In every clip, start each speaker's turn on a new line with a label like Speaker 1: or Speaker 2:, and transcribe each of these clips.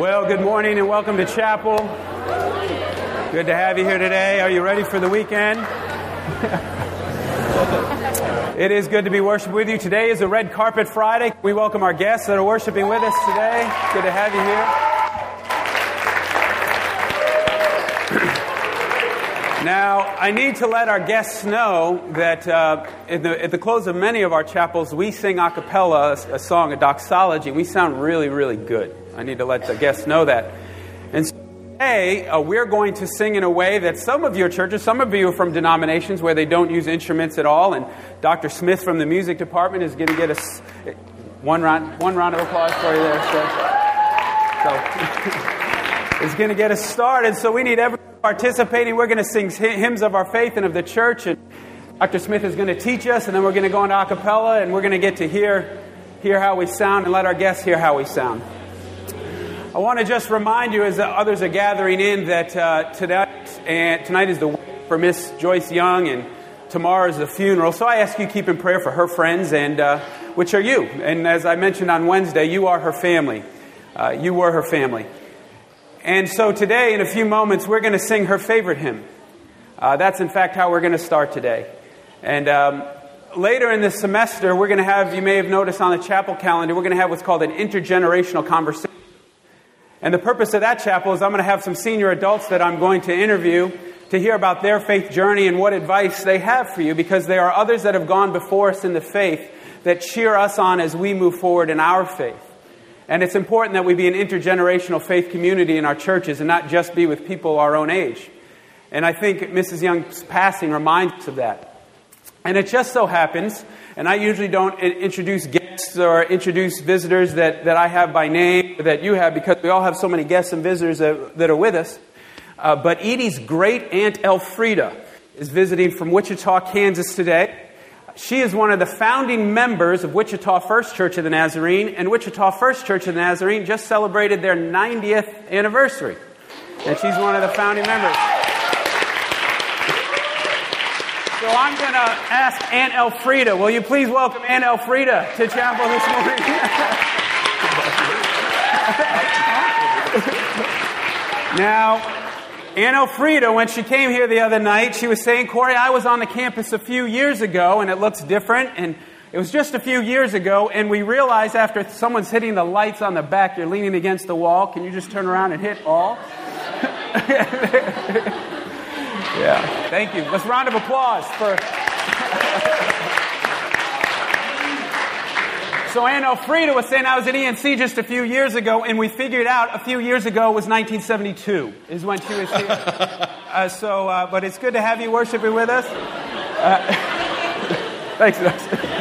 Speaker 1: Well, good morning and welcome to chapel. Good to have you here today. Are you ready for the weekend? it is good to be worshiping with you. Today is a red carpet Friday. We welcome our guests that are worshiping with us today. Good to have you here. Now, I need to let our guests know that uh, at, the, at, the, close of many of our chapels, we sing a cappella a, a song, a doxology. We sound really, really good. I need to let the guests know that. And so today, uh, we're going to sing in a way that some of your churches, some of you are from denominations where they don't use instruments at all, and Dr. Smith from the music department is going to get us one round, one round of applause for you there. So, is going to get us started. So we need everyone participating. We're going to sing hymns of our faith and of the church, and Dr. Smith is going to teach us, and then we're going to go into a cappella, and we're going to get to hear, hear how we sound and let our guests hear how we sound. I want to just remind you, as others are gathering in, that uh, tonight, and tonight is the for Miss Joyce Young, and tomorrow is the funeral. So I ask you keep in prayer for her friends, and uh, which are you. And as I mentioned on Wednesday, you are her family. Uh, you were her family. And so today, in a few moments, we're going to sing her favorite hymn. Uh, that's in fact how we're going to start today. And um, later in this semester, we're going to have, you may have noticed on the chapel calendar, we're going to have what's called an intergenerational conversation. And the purpose of that chapel is I'm going to have some senior adults that I'm going to interview to hear about their faith journey and what advice they have for you because there are others that have gone before us in the faith that cheer us on as we move forward in our faith. And it's important that we be an intergenerational faith community in our churches and not just be with people our own age. And I think Mrs. Young's passing reminds us of that. And it just so happens, and I usually don't introduce or introduce visitors that, that I have by name, that you have, because we all have so many guests and visitors that, that are with us. Uh, but Edie's great aunt Elfrida is visiting from Wichita, Kansas today. She is one of the founding members of Wichita First Church of the Nazarene, and Wichita First Church of the Nazarene just celebrated their 90th anniversary. And she's one of the founding members. So I'm going to ask Aunt Elfrida. Will you please welcome Aunt Elfrida to chapel this morning? now, Aunt Elfrida, when she came here the other night, she was saying, Corey, I was on the campus a few years ago and it looks different. And it was just a few years ago, and we realized after someone's hitting the lights on the back, you're leaning against the wall. Can you just turn around and hit all? Yeah. Thank you. Let's round of applause for. so Aunt Elfrida was saying I was at ENC just a few years ago, and we figured out a few years ago was 1972 is when she was here. uh, so, uh, but it's good to have you worshiping with us. Uh, thanks,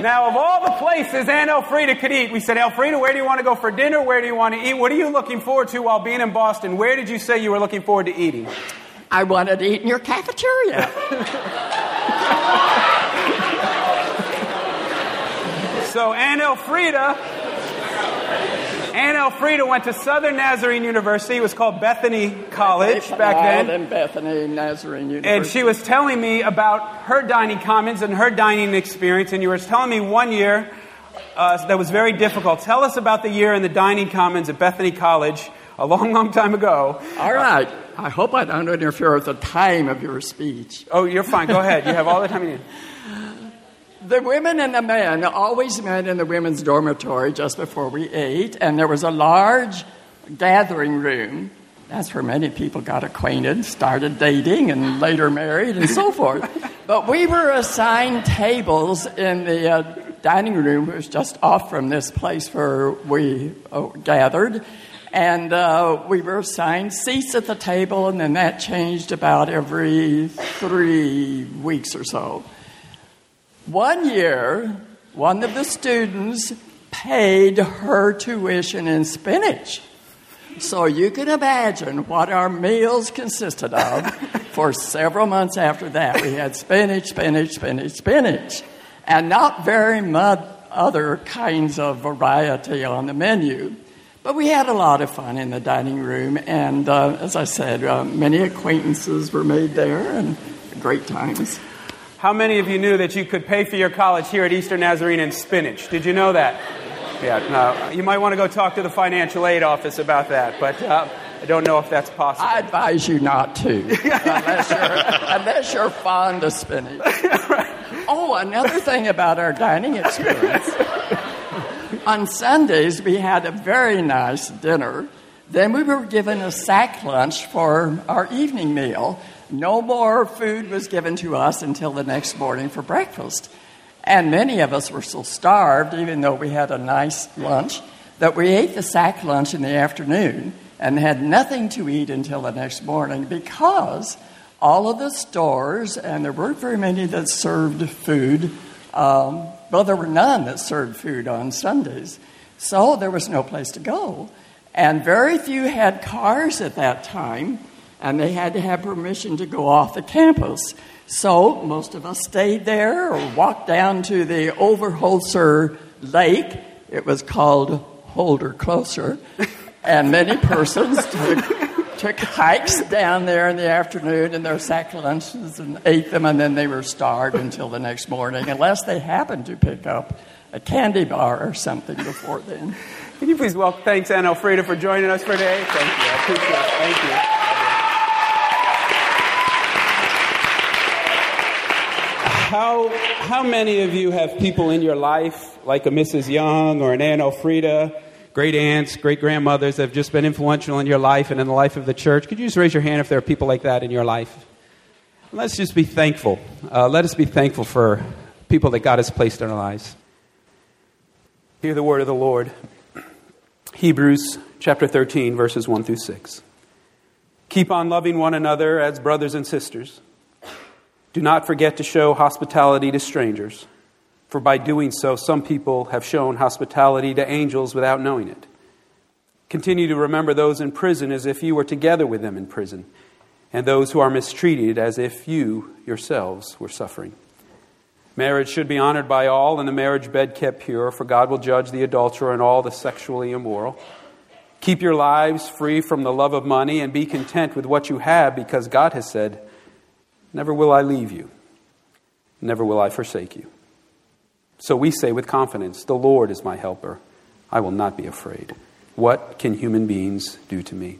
Speaker 1: Now, of all the places Aunt Elfrida could eat, we said, Elfrida, where do you want to go for dinner? Where do you want to eat? What are you looking forward to while being in Boston? Where did you say you were looking forward to eating?
Speaker 2: I wanted to eat in your cafeteria.
Speaker 1: so, Aunt Elfrida Aunt Elfrida went to Southern Nazarene University. It was called Bethany College back then.
Speaker 2: And Bethany Nazarene University.
Speaker 1: And she was telling me about her dining commons and her dining experience. And you were telling me one year uh, that was very difficult. Tell us about the year in the dining commons at Bethany College a long, long time ago.
Speaker 2: All right. I hope I don't interfere with the time of your speech.
Speaker 1: Oh, you're fine. Go ahead. You have all the time you need.
Speaker 2: The women and the men always met in the women's dormitory just before we ate, and there was a large gathering room. That's where many people got acquainted, started dating, and later married, and so forth. But we were assigned tables in the uh, dining room, which was just off from this place where we uh, gathered. And uh, we were assigned seats at the table, and then that changed about every three weeks or so. One year, one of the students paid her tuition in spinach. So you can imagine what our meals consisted of for several months after that. We had spinach, spinach, spinach, spinach, and not very much other kinds of variety on the menu. But we had a lot of fun in the dining room, and uh, as I said, uh, many acquaintances were made there and great times.
Speaker 1: How many of you knew that you could pay for your college here at Eastern Nazarene in spinach? Did you know that? Yeah, no, you might want to go talk to the financial aid office about that, but uh, I don't know if that's possible.
Speaker 2: I advise you not to, unless, you're, unless you're fond of spinach. Oh, another thing about our dining experience. On Sundays, we had a very nice dinner. Then we were given a sack lunch for our evening meal. No more food was given to us until the next morning for breakfast. And many of us were so starved, even though we had a nice lunch, that we ate the sack lunch in the afternoon and had nothing to eat until the next morning because all of the stores, and there weren't very many that served food, um, well, there were none that served food on Sundays. So there was no place to go. And very few had cars at that time, and they had to have permission to go off the campus. So most of us stayed there or walked down to the Overholser Lake. It was called Holder Closer. And many persons took, took hikes down there in the afternoon in their sack lunches and ate them, and then they were starved until the next morning, unless they happened to pick up a candy bar or something before then.
Speaker 1: Can you please welcome, thanks, Anna Elfrida, for joining us for today. Thank you. I appreciate it. Thank you. How, how many of you have people in your life, like a Mrs. Young or an Anna Elfrida, great aunts, great grandmothers that have just been influential in your life and in the life of the church? Could you just raise your hand if there are people like that in your life? Let's just be thankful. Uh, let us be thankful for people that God has placed in our lives. Hear the word of the Lord. Hebrews chapter 13, verses 1 through 6. Keep on loving one another as brothers and sisters. Do not forget to show hospitality to strangers, for by doing so, some people have shown hospitality to angels without knowing it. Continue to remember those in prison as if you were together with them in prison, and those who are mistreated as if you yourselves were suffering. Marriage should be honored by all, and the marriage bed kept pure, for God will judge the adulterer and all the sexually immoral. Keep your lives free from the love of money and be content with what you have, because God has said, Never will I leave you, never will I forsake you. So we say with confidence, The Lord is my helper. I will not be afraid. What can human beings do to me?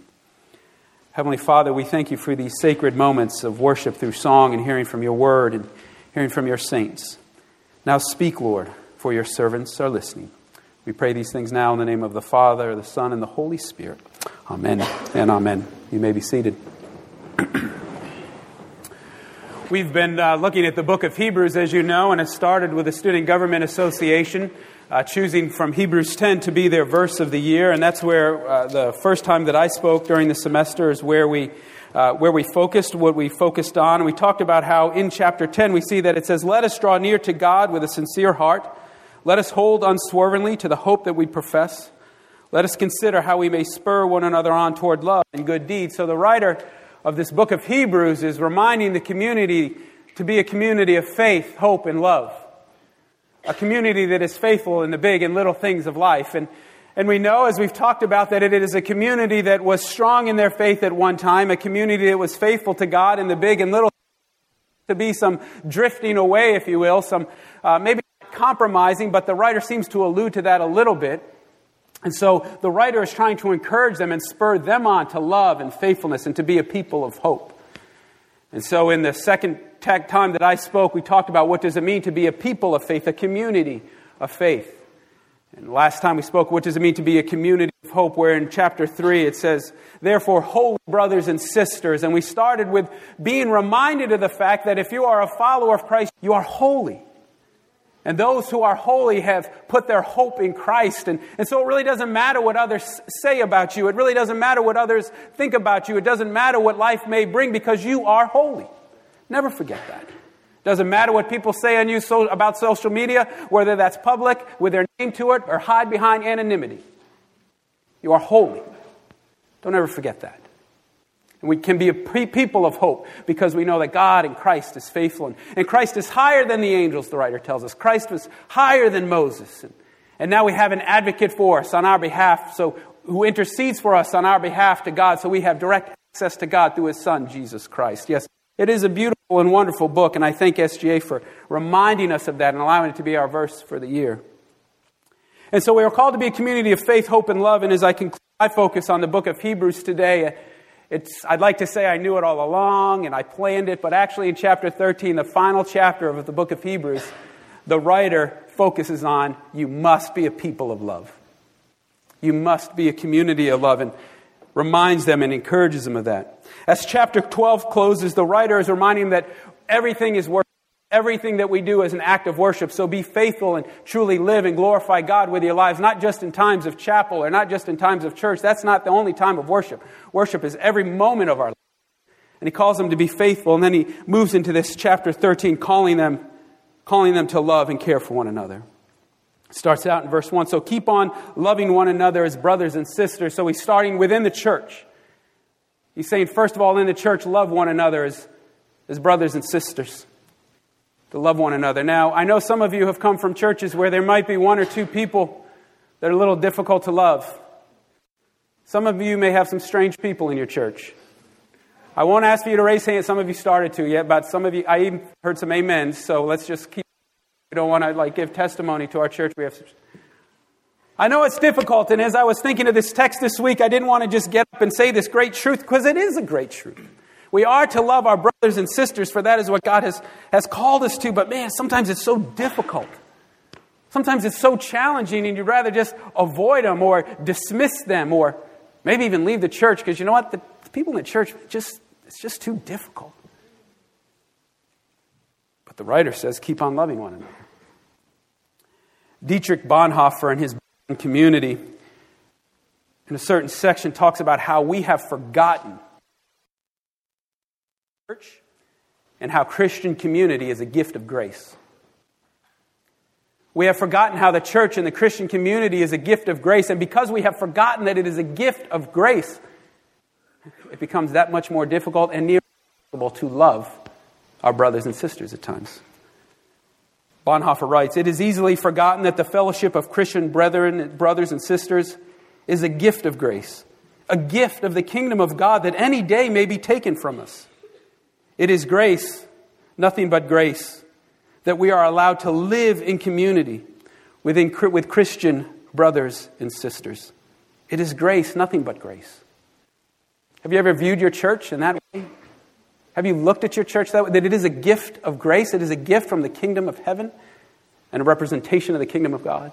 Speaker 1: Heavenly Father, we thank you for these sacred moments of worship through song and hearing from your word and hearing from your saints. Now speak, Lord, for your servants are listening. We pray these things now in the name of the Father, the Son, and the Holy Spirit. Amen and amen. You may be seated. We've been uh, looking at the book of Hebrews, as you know, and it started with the Student Government Association uh, choosing from Hebrews 10 to be their verse of the year. And that's where uh, the first time that I spoke during the semester is where we, uh, where we focused, what we focused on. We talked about how in chapter 10 we see that it says, Let us draw near to God with a sincere heart. Let us hold unswervingly to the hope that we profess. Let us consider how we may spur one another on toward love and good deeds. So the writer of this book of Hebrews is reminding the community to be a community of faith, hope, and love. A community that is faithful in the big and little things of life. And, and we know, as we've talked about, that it is a community that was strong in their faith at one time, a community that was faithful to God in the big and little to be some drifting away, if you will, some uh, maybe compromising, but the writer seems to allude to that a little bit. And so the writer is trying to encourage them and spur them on to love and faithfulness and to be a people of hope. And so in the second time that I spoke, we talked about what does it mean to be a people of faith, a community of faith. And last time we spoke, what does it mean to be a community of hope? Where in chapter 3 it says, Therefore, holy brothers and sisters. And we started with being reminded of the fact that if you are a follower of Christ, you are holy. And those who are holy have put their hope in Christ. And, and so it really doesn't matter what others say about you. It really doesn't matter what others think about you. It doesn't matter what life may bring because you are holy. Never forget that. Doesn't matter what people say on you so, about social media, whether that's public with their name to it or hide behind anonymity. You are holy. Don't ever forget that. And we can be a people of hope because we know that God and Christ is faithful. And Christ is higher than the angels, the writer tells us. Christ was higher than Moses. And, and now we have an advocate for us on our behalf, so who intercedes for us on our behalf to God, so we have direct access to God through his Son, Jesus Christ. Yes, it is a beautiful and wonderful book, and I thank SGA for reminding us of that and allowing it to be our verse for the year. And so we are called to be a community of faith, hope, and love. And as I conclude my focus on the book of Hebrews today, it's, I'd like to say I knew it all along and I planned it, but actually in chapter 13, the final chapter of the book of Hebrews, the writer focuses on you must be a people of love. You must be a community of love and reminds them and encourages them of that. As chapter 12 closes, the writer is reminding them that everything is worth Everything that we do is an act of worship. So be faithful and truly live and glorify God with your lives, not just in times of chapel or not just in times of church. That's not the only time of worship. Worship is every moment of our life. And he calls them to be faithful. And then he moves into this chapter 13, calling them, calling them to love and care for one another. Starts out in verse 1. So keep on loving one another as brothers and sisters. So he's starting within the church. He's saying, first of all, in the church, love one another as, as brothers and sisters to love one another. Now, I know some of you have come from churches where there might be one or two people that are a little difficult to love. Some of you may have some strange people in your church. I won't ask for you to raise hands. Some of you started to yet, but some of you, I even heard some amens, so let's just keep. We don't want to like give testimony to our church. We have. I know it's difficult, and as I was thinking of this text this week, I didn't want to just get up and say this great truth because it is a great truth. We are to love our brothers and sisters, for that is what God has, has called us to. But man, sometimes it's so difficult. Sometimes it's so challenging, and you'd rather just avoid them or dismiss them or maybe even leave the church because you know what? The, people in the church, just, it's just too difficult. The writer says, keep on loving one another. Dietrich Bonhoeffer and his community, in a certain section, talks about how we have forgotten church and how Christian community is a gift of grace. We have forgotten how the church and the Christian community is a gift of grace, and because we have forgotten that it is a gift of grace, it becomes that much more difficult and near impossible to love our brothers and sisters at times. Bonhoeffer writes, It is easily forgotten that the fellowship of Christian brethren, brothers and sisters is a gift of grace, a gift of the kingdom of God that any day may be taken from us. It is grace, nothing but grace, that we are allowed to live in community with Christian brothers and sisters. It is grace, nothing but grace. Have you ever viewed your church in that way? Have you looked at your church that way? That it is a gift of grace, it is a gift from the kingdom of heaven and a representation of the kingdom of God.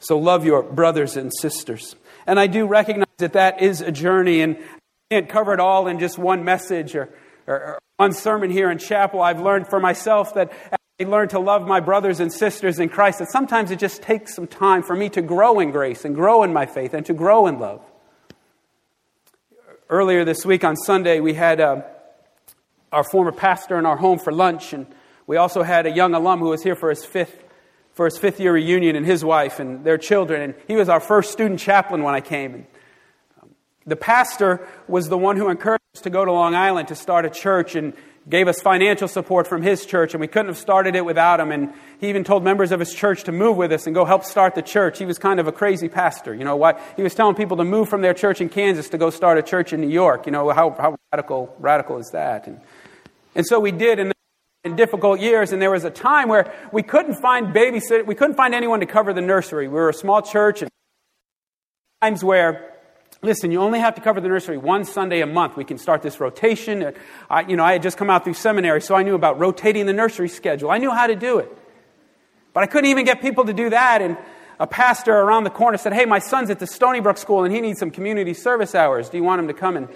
Speaker 1: So love your brothers and sisters. And I do recognize that that is a journey, and I can't cover it all in just one message or, or, or one sermon here in chapel. I've learned for myself that I learned to love my brothers and sisters in Christ, that sometimes it just takes some time for me to grow in grace and grow in my faith and to grow in love. Earlier this week on Sunday, we had uh, our former pastor in our home for lunch, and we also had a young alum who was here for his fifth for his fifth year reunion and his wife and their children. And he was our first student chaplain when I came. And the pastor was the one who encouraged us to go to Long Island to start a church and gave us financial support from his church, and we couldn't have started it without him. And he even told members of his church to move with us and go help start the church. He was kind of a crazy pastor. You know, why he was telling people to move from their church in Kansas to go start a church in New York. You know, how, how radical, radical is that? And, and so we did in, in difficult years, and there was a time where we couldn't find babysitter, we couldn't find anyone to cover the nursery. We were a small church, and times where Listen, you only have to cover the nursery one Sunday a month. We can start this rotation. I, you know, I had just come out through seminary, so I knew about rotating the nursery schedule. I knew how to do it. But I couldn't even get people to do that. And a pastor around the corner said, Hey, my son's at the Stony Brook School and he needs some community service hours. Do you want him to come and,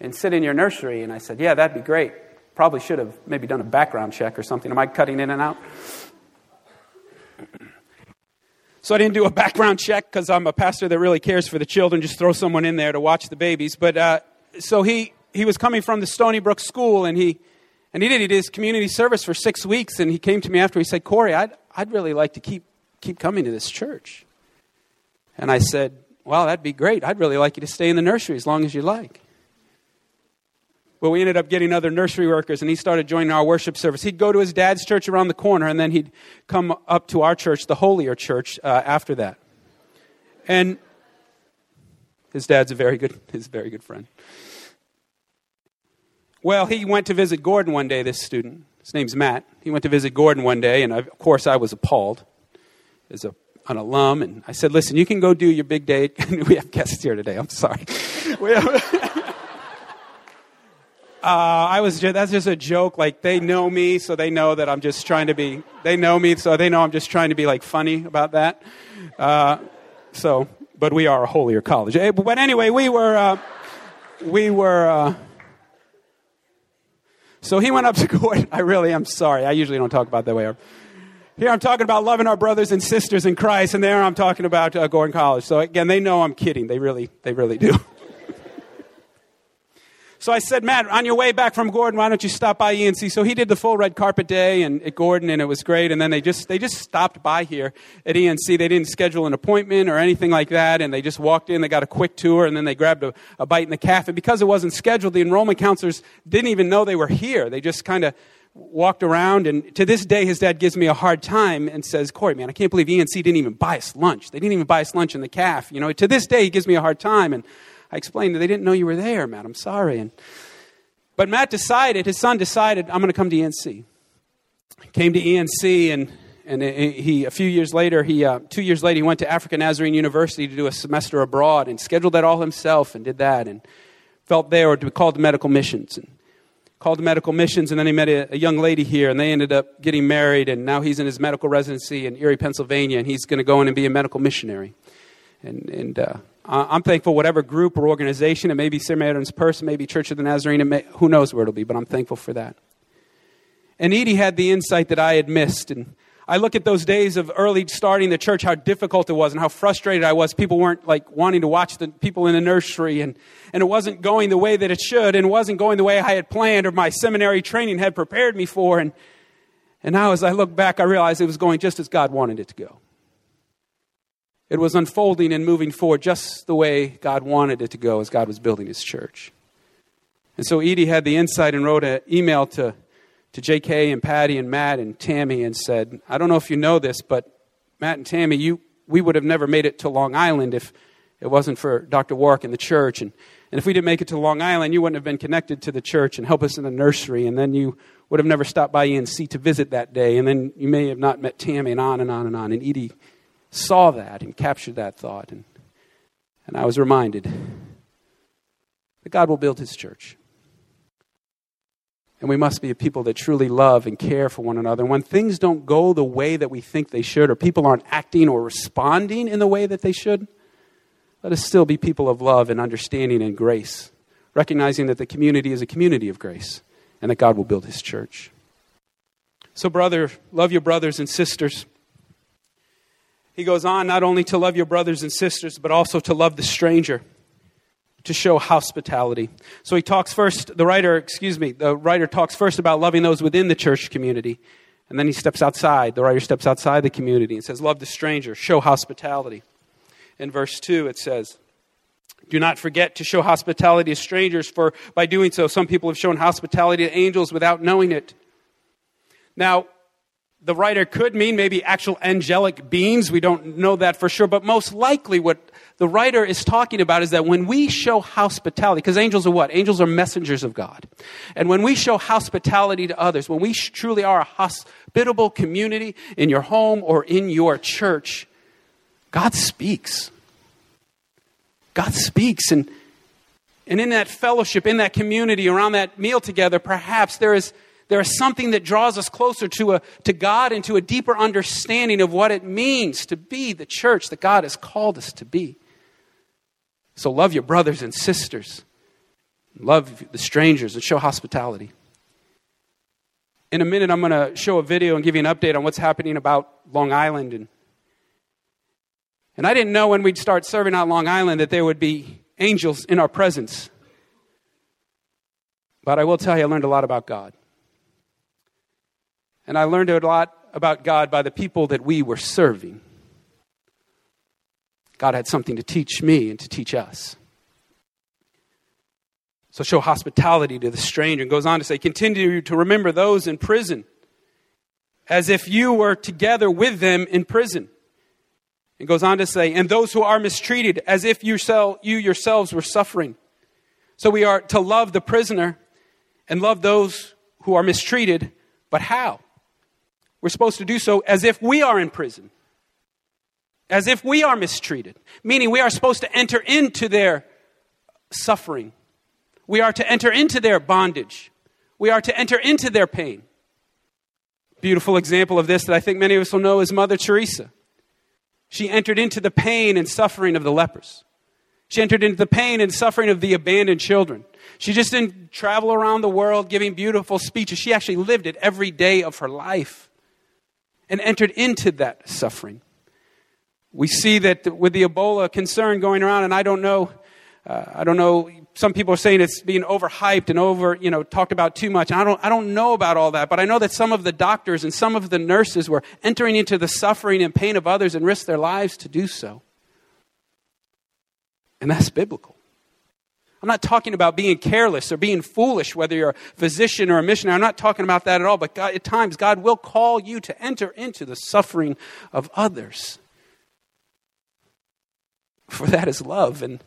Speaker 1: and sit in your nursery? And I said, Yeah, that'd be great. Probably should have maybe done a background check or something. Am I cutting in and out? So I didn't do a background check because I'm a pastor that really cares for the children. Just throw someone in there to watch the babies. But uh, so he he was coming from the Stony Brook School, and he and he did, he did his community service for six weeks. And he came to me after. He said, "Corey, I'd I'd really like to keep keep coming to this church." And I said, "Well, that'd be great. I'd really like you to stay in the nursery as long as you like." Well, we ended up getting other nursery workers, and he started joining our worship service. He'd go to his dad's church around the corner, and then he'd come up to our church, the Holier Church, uh, after that. And his dad's a very good, his very good friend. Well, he went to visit Gordon one day, this student. His name's Matt. He went to visit Gordon one day, and of course I was appalled as a, an alum, and I said, "Listen, you can go do your big day." we have guests here today. I'm sorry. uh, I was just, that's just a joke. Like they know me, so they know that I'm just trying to be. They know me, so they know I'm just trying to be like funny about that. Uh, so, but we are a holier college. Eh, but anyway, we were uh, we were. Uh, so he went up to court. I really am sorry. I usually don't talk about that way. Here I'm talking about loving our brothers and sisters in Christ, and there I'm talking about uh, Gordon College. So again, they know I'm kidding. They really, they really do. So I said, Matt, on your way back from Gordon, why don't you stop by ENC? So he did the full red carpet day and at Gordon, and it was great. And then they just they just stopped by here at ENC. They didn't schedule an appointment or anything like that, and they just walked in. They got a quick tour, and then they grabbed a, a bite in the cafe. And because it wasn't scheduled, the enrollment counselors didn't even know they were here. They just kind of walked around, and to this day, his dad gives me a hard time and says, Corey, man, I can't believe ENC didn't even buy us lunch. They didn't even buy us lunch in the calf. You know, to this day, he gives me a hard time, and I explained that they didn't know you were there, Matt. I'm sorry. And but Matt decided, his son decided, I'm going to come to ENC. Came to ENC, and, and he, a few years later, he, uh, two years later, he went to African Nazarene University to do a semester abroad and scheduled that all himself and did that and felt there to be called to medical missions. And called to medical missions, and then he met a, a, young lady here, and they ended up getting married, and now he's in his medical residency in Erie, Pennsylvania, and he's going to go in and be a medical missionary. And, and uh, I'm thankful whatever group or organization, it may be Samaritan's Purse, it may be Church of the Nazarene, may, who knows where it'll be, but I'm thankful for that. And Edie had the insight that I had missed. And I look at those days of early starting the church, how difficult it was and how frustrated I was. People weren't like wanting to watch the people in the nursery and, and it wasn't going the way that it should and wasn't going the way I had planned or my seminary training had prepared me for. And, and now as I look back, I realize it was going just as God wanted it to go. It was unfolding and moving forward just the way God wanted it to go as God was building his church. And so Edie had the insight and wrote an email to, to JK and Patty and Matt and Tammy and said, I don't know if you know this, but Matt and Tammy, you, we would have never made it to Long Island if it wasn't for Dr. Wark and the church. And, and if we didn't make it to Long Island, you wouldn't have been connected to the church and help us in the nursery. And then you would have never stopped by ENC to visit that day. And then you may have not met Tammy and on and on and on. And Edie saw that and captured that thought. And, and I was reminded that God will build his church. And we must be a people that truly love and care for one another. And when things don't go the way that we think they should, or people aren't acting or responding in the way that they should, let us still be people of love and understanding and grace, recognizing that the community is a community of grace and that God will build his church. So, brother, love your brothers and sisters. He goes on not only to love your brothers and sisters, but also to love the stranger, to show hospitality. So he talks first, the writer, excuse me, the writer talks first about loving those within the church community. And then he steps outside. The writer steps outside the community and says, Love the stranger, show hospitality. In verse 2, it says, Do not forget to show hospitality to strangers, for by doing so, some people have shown hospitality to angels without knowing it. Now, the writer could mean maybe actual angelic beings. We don't know that for sure. But most likely, what the writer is talking about is that when we show hospitality, because angels are what? Angels are messengers of God. And when we show hospitality to others, when we truly are a hospitable community in your home or in your church, God speaks. God speaks. And, and in that fellowship, in that community, around that meal together, perhaps there is there is something that draws us closer to, a, to God and to a deeper understanding of what it means to be the church that God has called us to be. So love your brothers and sisters, love the strangers, and show hospitality. In a minute, I'm going to show a video and give you an update on what's happening about Long Island. And, and I didn't know when we'd start serving on Long Island that there would be angels in our presence. But I will tell you, I learned a lot about God. And I learned a lot about God by the people that we were serving. God had something to teach me and to teach us. So show hospitality to the stranger. And goes on to say, continue to remember those in prison as if you were together with them in prison. And goes on to say, and those who are mistreated as if you, you yourselves were suffering. So we are to love the prisoner and love those who are mistreated, but how? We're supposed to do so as if we are in prison. as if we are mistreated, meaning we are supposed to enter into their suffering. We are to enter into their bondage. We are to enter into their pain. Beautiful example of this that I think many of us will know is Mother Teresa. She entered into the pain and suffering of the lepers. She entered into the pain and suffering of the abandoned children. She just didn't travel around the world giving beautiful speeches. She actually lived it every day of her life and entered into that suffering. We see that with the Ebola concern going around, and I don't know, uh, I don't know. Some people are saying it's being overhyped and over, you know, talked about too much. I don't, I don't know about all that, but I know that some of the doctors and some of the nurses were entering into the suffering and pain of others and risked their lives to do so. And that's biblical. I'm not talking about being careless or being foolish, whether you're a physician or a missionary. I'm not talking about that at all. But God, at times, God will call you to enter into the suffering of others. For that is love. And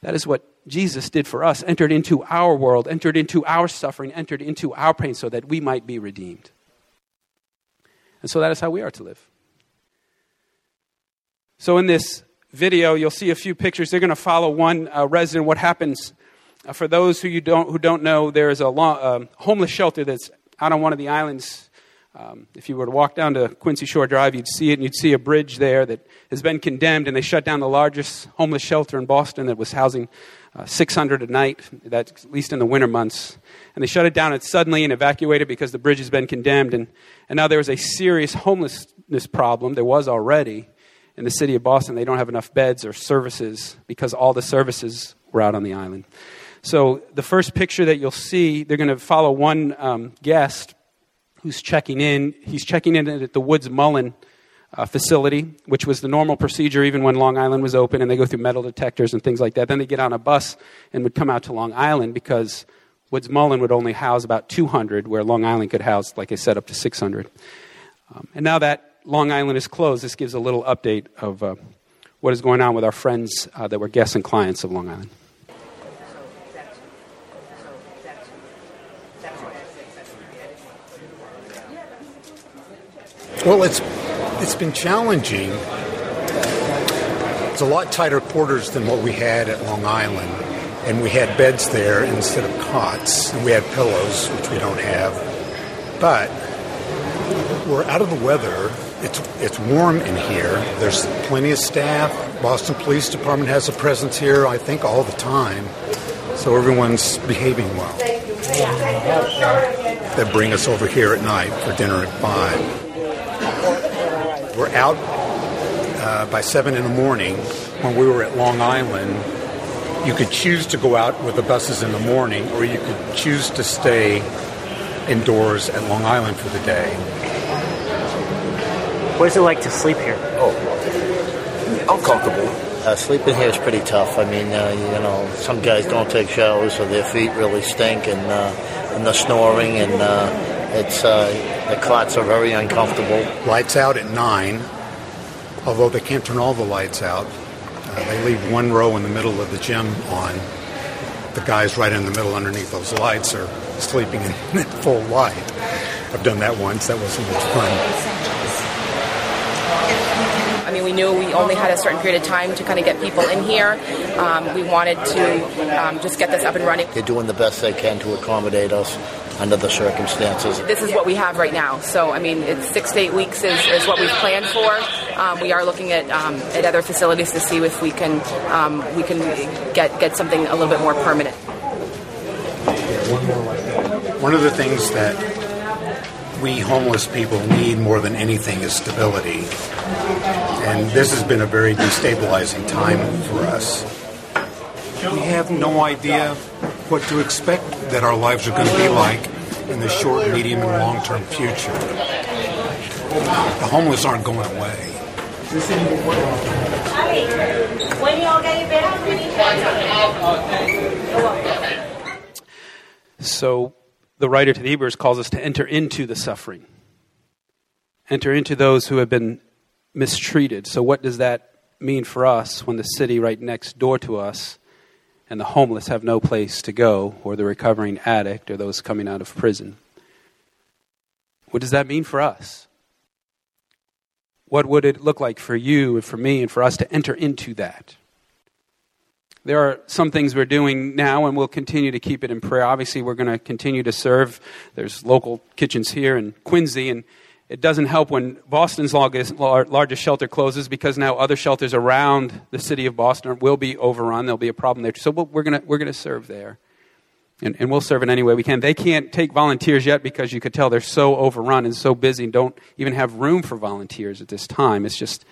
Speaker 1: that is what Jesus did for us entered into our world, entered into our suffering, entered into our pain so that we might be redeemed. And so that is how we are to live. So, in this video, you'll see a few pictures. They're going to follow one uh, resident. What happens uh, for those who you don't who don't know? There is a uh, homeless shelter that's out on one of the islands. Um, if you were to walk down to Quincy Shore Drive, you'd see it, and you'd see a bridge there that has been condemned, and they shut down the largest homeless shelter in Boston that was housing uh, 600 a night, that's at least in the winter months. And they shut it down and suddenly and evacuated because the bridge has been condemned. And, and now there is a serious homelessness problem. There was already in the city of Boston, they don't have enough beds or services because all the services were out on the island. So, the first picture that you'll see, they're going to follow one um, guest who's checking in. He's checking in at the Woods Mullen uh, facility, which was the normal procedure even when Long Island was open, and they go through metal detectors and things like that. Then they get on a bus and would come out to Long Island because Woods Mullen would only house about 200, where Long Island could house, like I said, up to 600. Um, and now that Long Island is closed, this gives a little update of uh, what is going on with our friends uh, that were guests and clients of Long Island.
Speaker 3: Well, it's it's been challenging. It's a lot tighter quarters than what we had at Long Island, and we had beds there instead of cots, and we had pillows, which we don't have. But we're out of the weather it's it's warm in here. There's plenty of staff. Boston Police Department has a presence here, I think, all the time. So everyone's behaving well. They bring us over here at night for dinner at five. We're out uh, by seven in the morning. When we were at Long Island, you could choose to go out with the buses in the morning, or you could choose to stay indoors at Long Island for the day.
Speaker 4: What is it like to sleep here?
Speaker 5: Oh, uncomfortable. Uh, sleeping here is pretty tough. I mean, uh, you know, some guys don't take showers, so their feet really stink, and uh, and the snoring, and uh, it's uh, the cots are very uncomfortable.
Speaker 3: Lights out at nine, although they can't turn all the lights out. Uh, they leave one row in the middle of the gym on. The guys right in the middle underneath those lights are sleeping in full light. I've done that once. That wasn't much fun.
Speaker 6: I mean, we knew we only had a certain period of time to kind of get people in here. Um, we wanted to um, just get this up and running.
Speaker 5: They're doing the best they can to accommodate us under the circumstances.
Speaker 6: This is what we have right now. So, I mean, it's six to eight weeks is, is what we've planned for. Um, we are looking at, um, at other facilities to see if we can um, we can get get something a little bit more permanent.
Speaker 3: One of the things that we homeless people need more than anything is stability. And this has been a very destabilizing time for us. We have no idea what to expect that our lives are going to be like in the short, medium, and long term future. The homeless aren't going away.
Speaker 1: So the writer to the Hebrews calls us to enter into the suffering, enter into those who have been mistreated. So, what does that mean for us when the city right next door to us and the homeless have no place to go, or the recovering addict, or those coming out of prison? What does that mean for us? what would it look like for you and for me and for us to enter into that? There are some things we're doing now, and we'll continue to keep it in prayer. Obviously, we're going to continue to serve. There's local kitchens here in Quincy, and it doesn't help when Boston's largest, largest shelter closes because now other shelters around the city of Boston will be overrun. There'll be a problem there. So we're going we're to serve there. And, and we'll serve in any way we can. They can't take volunteers yet because you could tell they're so overrun and so busy and don't even have room for volunteers at this time. It's just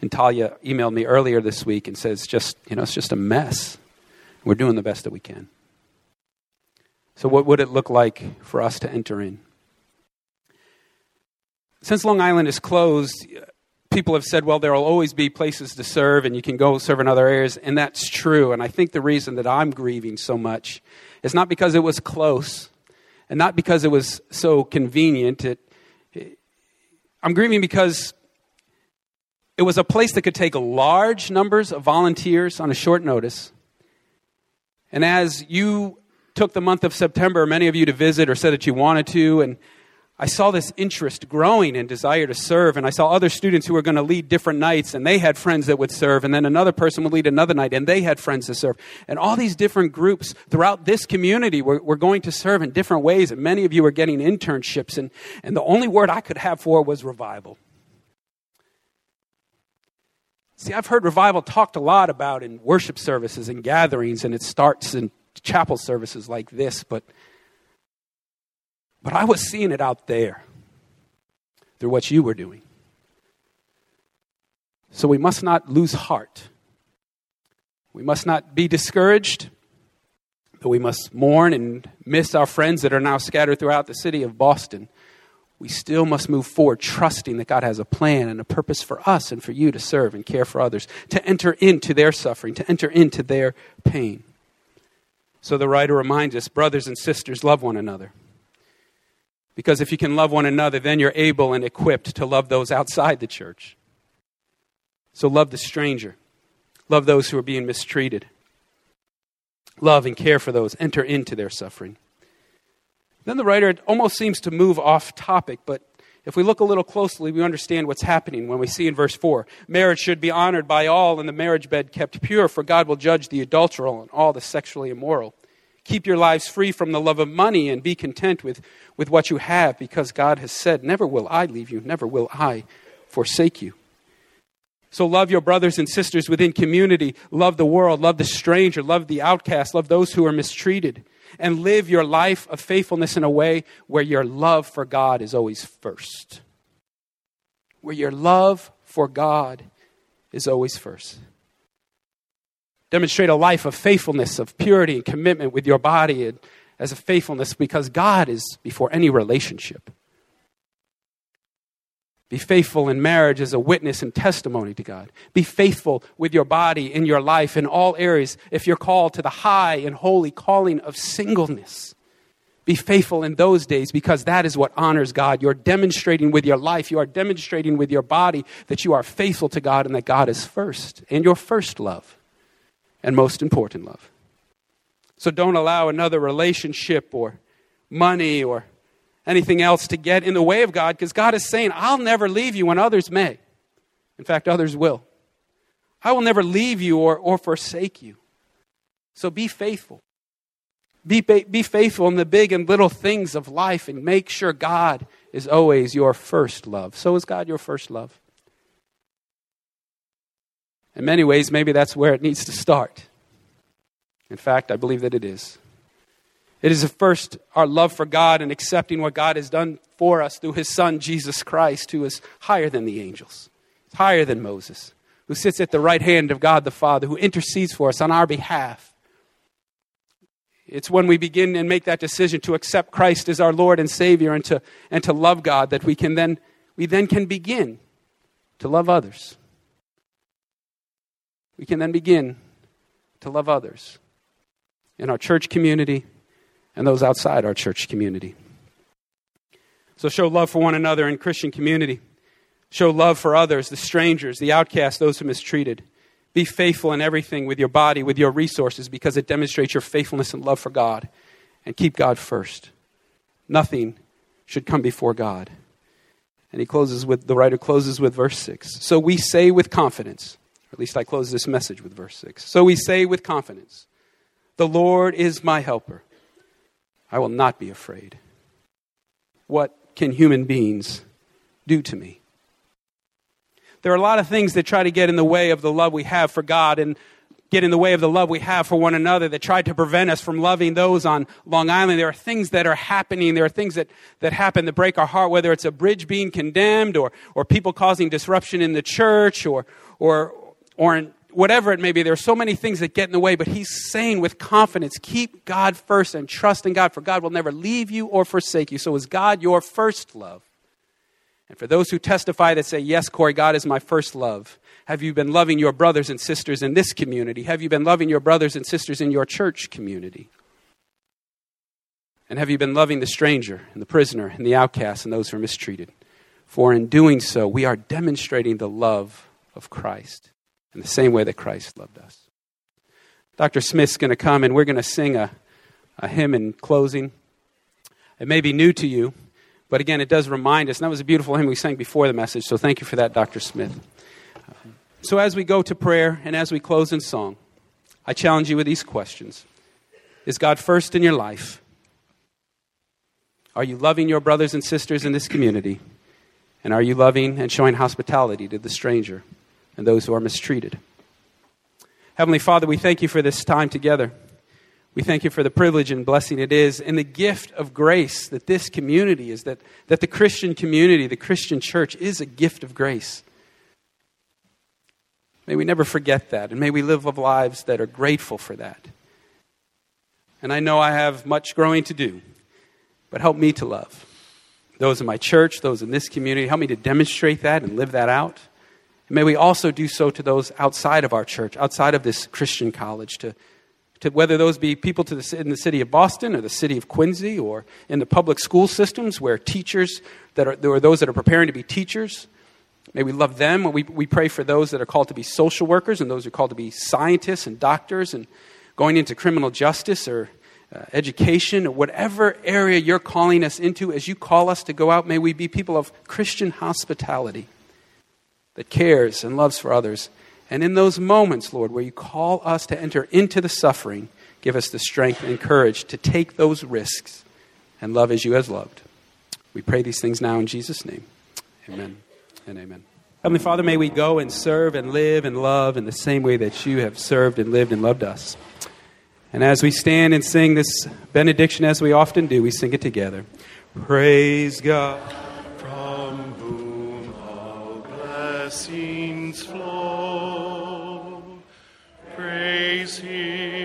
Speaker 1: and Talia emailed me earlier this week and says, just, you know, it's just a mess. We're doing the best that we can. So, what would it look like for us to enter in? Since Long Island is closed, people have said, well, there will always be places to serve and you can go serve in other areas. And that's true. And I think the reason that I'm grieving so much is not because it was close and not because it was so convenient. It, I'm grieving because it was a place that could take large numbers of volunteers on a short notice. And as you took the month of September, many of you to visit or said that you wanted to, and I saw this interest growing and desire to serve. And I saw other students who were going to lead different nights, and they had friends that would serve. And then another person would lead another night, and they had friends to serve. And all these different groups throughout this community were, were going to serve in different ways. And many of you were getting internships. And, and the only word I could have for was revival. See, I've heard revival talked a lot about in worship services and gatherings, and it starts in chapel services like this, but, but I was seeing it out there through what you were doing. So we must not lose heart. We must not be discouraged, but we must mourn and miss our friends that are now scattered throughout the city of Boston we still must move forward, trusting that God has a plan and a purpose for us and for you to serve and care for others, to enter into their suffering, to enter into their pain. So the writer reminds us brothers and sisters, love one another. Because if you can love one another, then you're able and equipped to love those outside the church. So love the stranger, love those who are being mistreated, love and care for those, enter into their suffering. Then the writer almost seems to move off topic, but if we look a little closely, we understand what's happening when we see in verse 4 marriage should be honored by all and the marriage bed kept pure, for God will judge the adulteral and all the sexually immoral. Keep your lives free from the love of money and be content with, with what you have, because God has said, Never will I leave you, never will I forsake you. So love your brothers and sisters within community, love the world, love the stranger, love the outcast, love those who are mistreated and live your life of faithfulness in a way where your love for God is always first. Where your love for God is always first. Demonstrate a life of faithfulness, of purity and commitment with your body as a faithfulness because God is before any relationship. Be faithful in marriage as a witness and testimony to God. Be faithful with your body in your life in all areas if you're called to the high and holy calling of singleness. Be faithful in those days because that is what honors God. You're demonstrating with your life, you are demonstrating with your body that you are faithful to God and that God is first and your first love and most important love. So don't allow another relationship or money or anything else to get in the way of God because God is saying, I'll never leave you when others may. In fact, others will. I will never leave you or, or forsake you. So be faithful. Be, be faithful in the big and little things of life and make sure God is always your first love. So is God your first love. In many ways, maybe that's where it needs to start. In fact, I believe that it is. It is the first our love for God and accepting what God has done for us through his Son, Jesus Christ, who is higher than the angels, higher than Moses, who sits at the right hand of God the Father, who intercedes for us on our behalf. It's when we begin and make that decision to accept Christ as our Lord and Savior and to, and to love God that we can then we then can begin to love others. We can then begin to love others in our church community and those outside our church community. So show love for one another in Christian community. Show love for others, the strangers, the outcasts, those who are mistreated. Be faithful in everything with your body, with your resources, because it demonstrates your faithfulness and love for God. And keep God first. Nothing should come before God. And he closes with, the writer closes with verse 6. So we say with confidence, or at least I close this message with verse 6. So we say with confidence, The Lord is my helper. I will not be afraid. What can human beings do to me? There are a lot of things that try to get in the way of the love we have for God and get in the way of the love we have for one another that try to prevent us from loving those on Long Island. There are things that are happening. There are things that, that happen that break our heart, whether it's a bridge being condemned or, or people causing disruption in the church or, or, or whatever it may be. There are so many things that get in the way, but he's saying with confidence, keep God first and trust in God, for God will never leave you or forsake you. So is God your first love? And for those who testify that say, Yes, Corey, God is my first love, have you been loving your brothers and sisters in this community? Have you been loving your brothers and sisters in your church community? And have you been loving the stranger and the prisoner and the outcast and those who are mistreated? For in doing so, we are demonstrating the love of Christ in the same way that Christ loved us. Dr. Smith's going to come and we're going to sing a, a hymn in closing. It may be new to you, but again, it does remind us. And that was a beautiful hymn we sang before the message, so thank you for that, Dr. Smith. So, as we go to prayer and as we close in song, I challenge you with these questions Is God first in your life? Are you loving your brothers and sisters in this community? And are you loving and showing hospitality to the stranger and those who are mistreated? Heavenly Father, we thank you for this time together. We thank you for the privilege and blessing it is and the gift of grace that this community is, that, that the Christian community, the Christian church, is a gift of grace. May we never forget that, and may we live lives that are grateful for that. And I know I have much growing to do, but help me to love those in my church, those in this community. Help me to demonstrate that and live that out. And may we also do so to those outside of our church, outside of this Christian college, to, to whether those be people the, in the city of Boston or the city of Quincy or in the public school systems where teachers that are, there are those that are preparing to be teachers May we love them. We, we pray for those that are called to be social workers and those who are called to be scientists and doctors and going into criminal justice or uh, education or whatever area you're calling us into as you call us to go out. May we be people of Christian hospitality that cares and loves for others. And in those moments, Lord, where you call us to enter into the suffering, give us the strength and courage to take those risks and love as you have loved. We pray these things now in Jesus' name. Amen and amen. Heavenly Father, may we go and serve and live and love in the same way that you have served and lived and loved us. And as we stand and sing this benediction, as we often do, we sing it together. Praise God.
Speaker 4: From blessings flow. Praise Him,